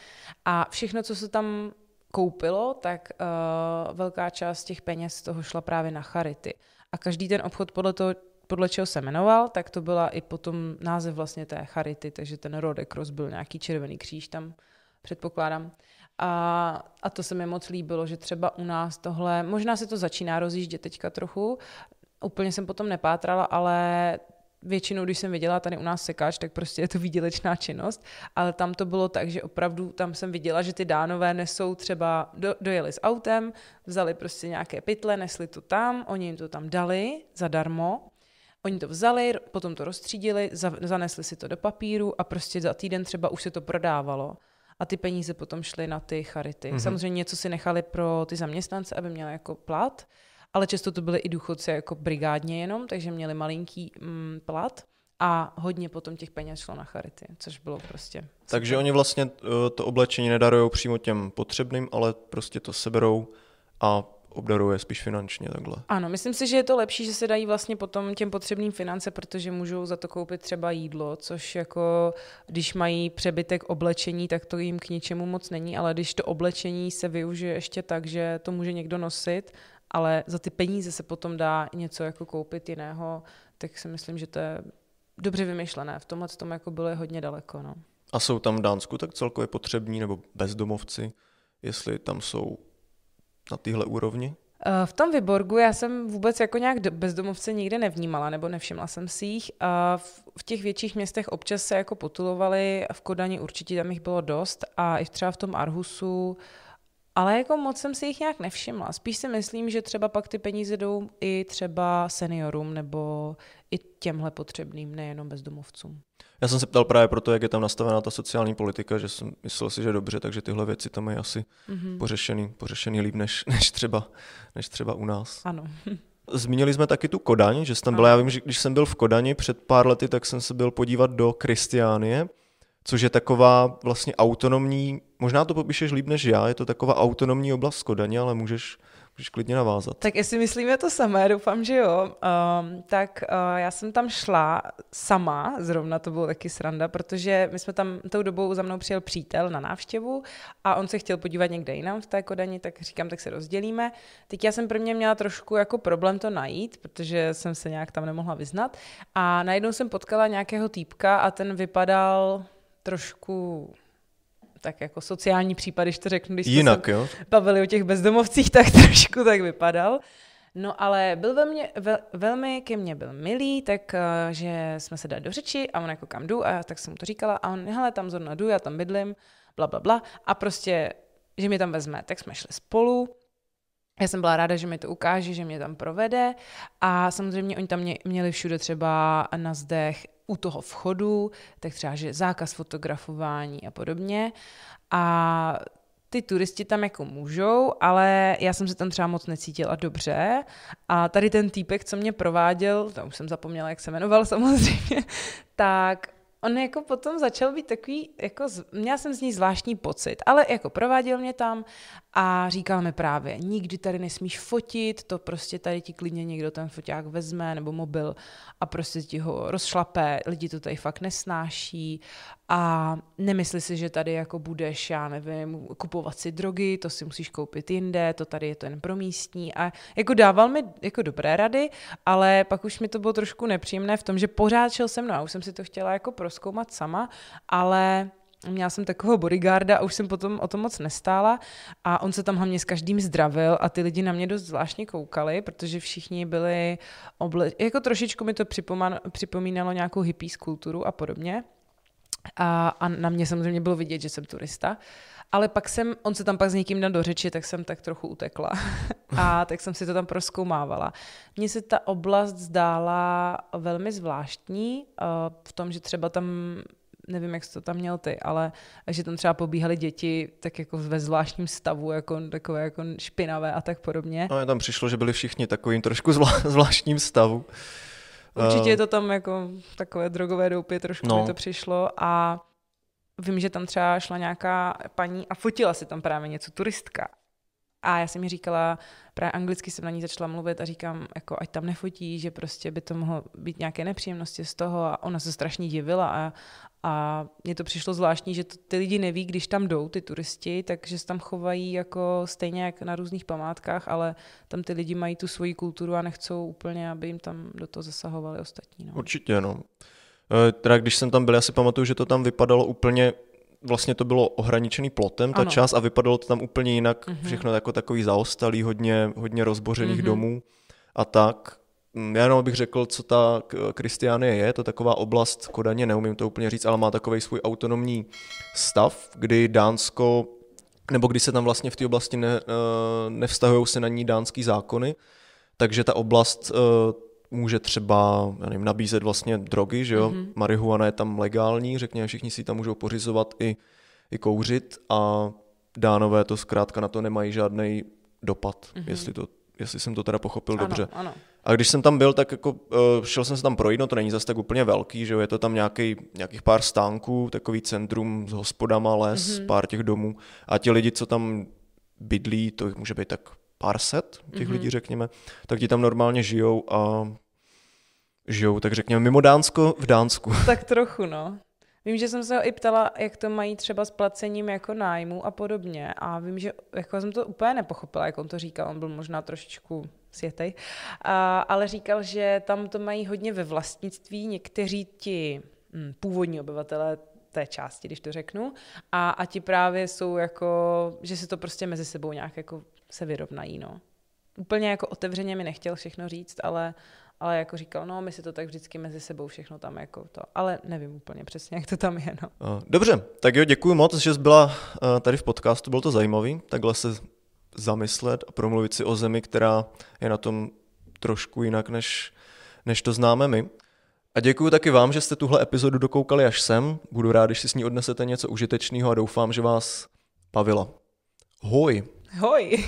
A všechno, co se tam koupilo, tak uh, velká část těch peněz z toho šla právě na charity. A každý ten obchod podle toho, podle čeho se jmenoval, tak to byla i potom název vlastně té charity, takže ten Rodecross byl nějaký červený kříž tam, předpokládám. A, a to se mi moc líbilo, že třeba u nás tohle, možná se to začíná rozjíždět teďka trochu, úplně jsem potom nepátrala, ale většinou, když jsem viděla tady u nás sekáč, tak prostě je to výdělečná činnost, ale tam to bylo tak, že opravdu tam jsem viděla, že ty dánové nesou třeba, do, dojeli s autem, vzali prostě nějaké pytle, nesli to tam, oni jim to tam dali zadarmo, Oni to vzali, potom to rozstřídili, zanesli si to do papíru a prostě za týden třeba už se to prodávalo a ty peníze potom šly na ty charity. Mm-hmm. Samozřejmě něco si nechali pro ty zaměstnance, aby měli jako plat, ale často to byly i důchodci jako brigádně jenom, takže měli malinký mm, plat a hodně potom těch peněz šlo na charity, což bylo prostě... Super. Takže oni vlastně eh, to oblečení nedarují přímo těm potřebným, ale prostě to seberou a obdaruje spíš finančně takhle. Ano, myslím si, že je to lepší, že se dají vlastně potom těm potřebným finance, protože můžou za to koupit třeba jídlo, což jako když mají přebytek oblečení, tak to jim k ničemu moc není, ale když to oblečení se využije ještě tak, že to může někdo nosit, ale za ty peníze se potom dá něco jako koupit jiného, tak si myslím, že to je dobře vymyšlené. V tomhle tom jako bylo hodně daleko. No. A jsou tam v Dánsku tak celkově potřební nebo bezdomovci, jestli tam jsou na téhle úrovni? Eh, v tom Vyborgu já jsem vůbec jako nějak bezdomovce nikdy nevnímala, nebo nevšimla jsem si jich. A v těch větších městech občas se jako potulovali, v Kodani určitě tam jich bylo dost a i třeba v tom Arhusu ale jako moc jsem si jich nějak nevšimla. Spíš si myslím, že třeba pak ty peníze jdou i třeba seniorům nebo i těmhle potřebným, nejenom bezdomovcům. Já jsem se ptal právě proto, jak je tam nastavená ta sociální politika, že jsem myslel si, že dobře, takže tyhle věci tam je asi mm-hmm. pořešený, pořešený líp než, než, třeba, než třeba u nás. Ano. Zmínili jsme taky tu Kodaň, že jsi tam byla. Já vím, že když jsem byl v Kodani před pár lety, tak jsem se byl podívat do Kristiánie, což je taková vlastně autonomní, možná to popíšeš líp než já, je to taková autonomní oblast Kodaně, ale můžeš můžeš klidně navázat. Tak jestli myslíme to samé, doufám, že jo, um, tak uh, já jsem tam šla sama, zrovna to bylo taky sranda, protože my jsme tam tou dobou za mnou přijel přítel na návštěvu a on se chtěl podívat někde jinam v té Kodani, tak říkám, tak se rozdělíme. Teď já jsem pro mě měla trošku jako problém to najít, protože jsem se nějak tam nemohla vyznat a najednou jsem potkala nějakého týpka a ten vypadal trošku tak jako sociální případ, když to řeknu, když Jinak, jsme jo? bavili o těch bezdomovcích, tak trošku tak vypadal. No ale byl ve mně, vel, velmi ke mně byl milý, tak uh, že jsme se dali do řeči a on jako kam jdu a já tak jsem mu to říkala a on, hele, tam zrovna jdu, já tam bydlím, bla, bla, bla a prostě, že mě tam vezme, tak jsme šli spolu. Já jsem byla ráda, že mi to ukáže, že mě tam provede a samozřejmě oni tam mě, měli všude třeba na zdech u toho vchodu, tak třeba, že zákaz fotografování a podobně. A ty turisti tam jako můžou, ale já jsem se tam třeba moc necítila dobře. A tady ten týpek, co mě prováděl, tam už jsem zapomněla, jak se jmenoval samozřejmě, tak on jako potom začal být takový, jako, měla jsem z ní zvláštní pocit, ale jako prováděl mě tam a říkal mi právě, nikdy tady nesmíš fotit, to prostě tady ti klidně někdo ten foťák vezme nebo mobil a prostě ti ho rozšlapé, lidi to tady fakt nesnáší. A nemysli si, že tady jako budeš, já nevím, kupovat si drogy, to si musíš koupit jinde, to tady je to jen pro místní. A jako dával mi jako dobré rady, ale pak už mi to bylo trošku nepříjemné v tom, že pořád šel se mnou. A už jsem si to chtěla jako proskoumat sama, ale Měla jsem takového bodyguarda a už jsem potom o tom moc nestála a on se tam hlavně s každým zdravil a ty lidi na mě dost zvláštně koukali, protože všichni byli oble... jako trošičku mi to připomínalo nějakou hippie kulturu a podobně. A, a na mě samozřejmě bylo vidět, že jsem turista. Ale pak jsem, on se tam pak s někým dal do řeči, tak jsem tak trochu utekla. a tak jsem si to tam proskoumávala. Mně se ta oblast zdála velmi zvláštní uh, v tom, že třeba tam nevím, jak jsi to tam měl ty, ale že tam třeba pobíhaly děti tak jako ve zvláštním stavu, jako takové jako špinavé a tak podobně. No, tam přišlo, že byli všichni takovým trošku zvlá, zvláštním stavu. Určitě je to tam jako takové drogové doupě, trošku no. mi to přišlo a vím, že tam třeba šla nějaká paní a fotila si tam právě něco, turistka. A já jsem mi říkala, právě anglicky jsem na ní začala mluvit a říkám, jako ať tam nefotí, že prostě by to mohlo být nějaké nepříjemnosti z toho a ona se strašně divila a, a mně to přišlo zvláštní, že to, ty lidi neví, když tam jdou, ty turisti, takže se tam chovají jako stejně jak na různých památkách, ale tam ty lidi mají tu svoji kulturu a nechcou úplně, aby jim tam do toho zasahovali ostatní. No. Určitě, no. E, teda když jsem tam byl, já si pamatuju, že to tam vypadalo úplně vlastně to bylo ohraničený plotem, ta ano. část, a vypadalo to tam úplně jinak, mm-hmm. všechno jako takový zaostalý, hodně, hodně rozbořených mm-hmm. domů a tak. Mm, já jenom bych řekl, co ta Kristiánie je, to je taková oblast Kodaně, neumím to úplně říct, ale má takový svůj autonomní stav, kdy Dánsko, nebo kdy se tam vlastně v té oblasti ne, eh, nevztahují se na ní dánský zákony, takže ta oblast eh, může třeba já nevím, nabízet vlastně drogy, že jo, mm-hmm. marihuana je tam legální, řekněme, všichni si tam můžou pořizovat i, i kouřit a dánové to zkrátka na to nemají žádný dopad, mm-hmm. jestli, to, jestli jsem to teda pochopil ano, dobře. Ano. A když jsem tam byl, tak jako uh, šel jsem se tam projít, no to není zase tak úplně velký, že jo, je to tam nějaký, nějakých pár stánků, takový centrum s hospodama, les, mm-hmm. pár těch domů a ti lidi, co tam bydlí, to může být tak pár set těch mm-hmm. lidí, řekněme, tak ti tam normálně žijou a žijou, tak řekněme, mimo Dánsko v Dánsku. Tak trochu, no. Vím, že jsem se ho i ptala, jak to mají třeba s placením jako nájmu a podobně. A vím, že jako jsem to úplně nepochopila, jak on to říkal. On byl možná trošičku světej. A, ale říkal, že tam to mají hodně ve vlastnictví. Někteří ti hm, původní obyvatelé té části, když to řeknu. A, a ti právě jsou jako, že se to prostě mezi sebou nějak jako se vyrovnají, no. Úplně jako otevřeně mi nechtěl všechno říct, ale ale jako říkal, no my si to tak vždycky mezi sebou všechno tam jako to, ale nevím úplně přesně, jak to tam je, no. Dobře, tak jo, děkuji moc, že jsi byla tady v podcastu, bylo to zajímavý, takhle se zamyslet a promluvit si o zemi, která je na tom trošku jinak, než, než to známe my. A děkuji taky vám, že jste tuhle epizodu dokoukali až sem. Budu rád, když si s ní odnesete něco užitečného a doufám, že vás bavila. Hoj! Hoj!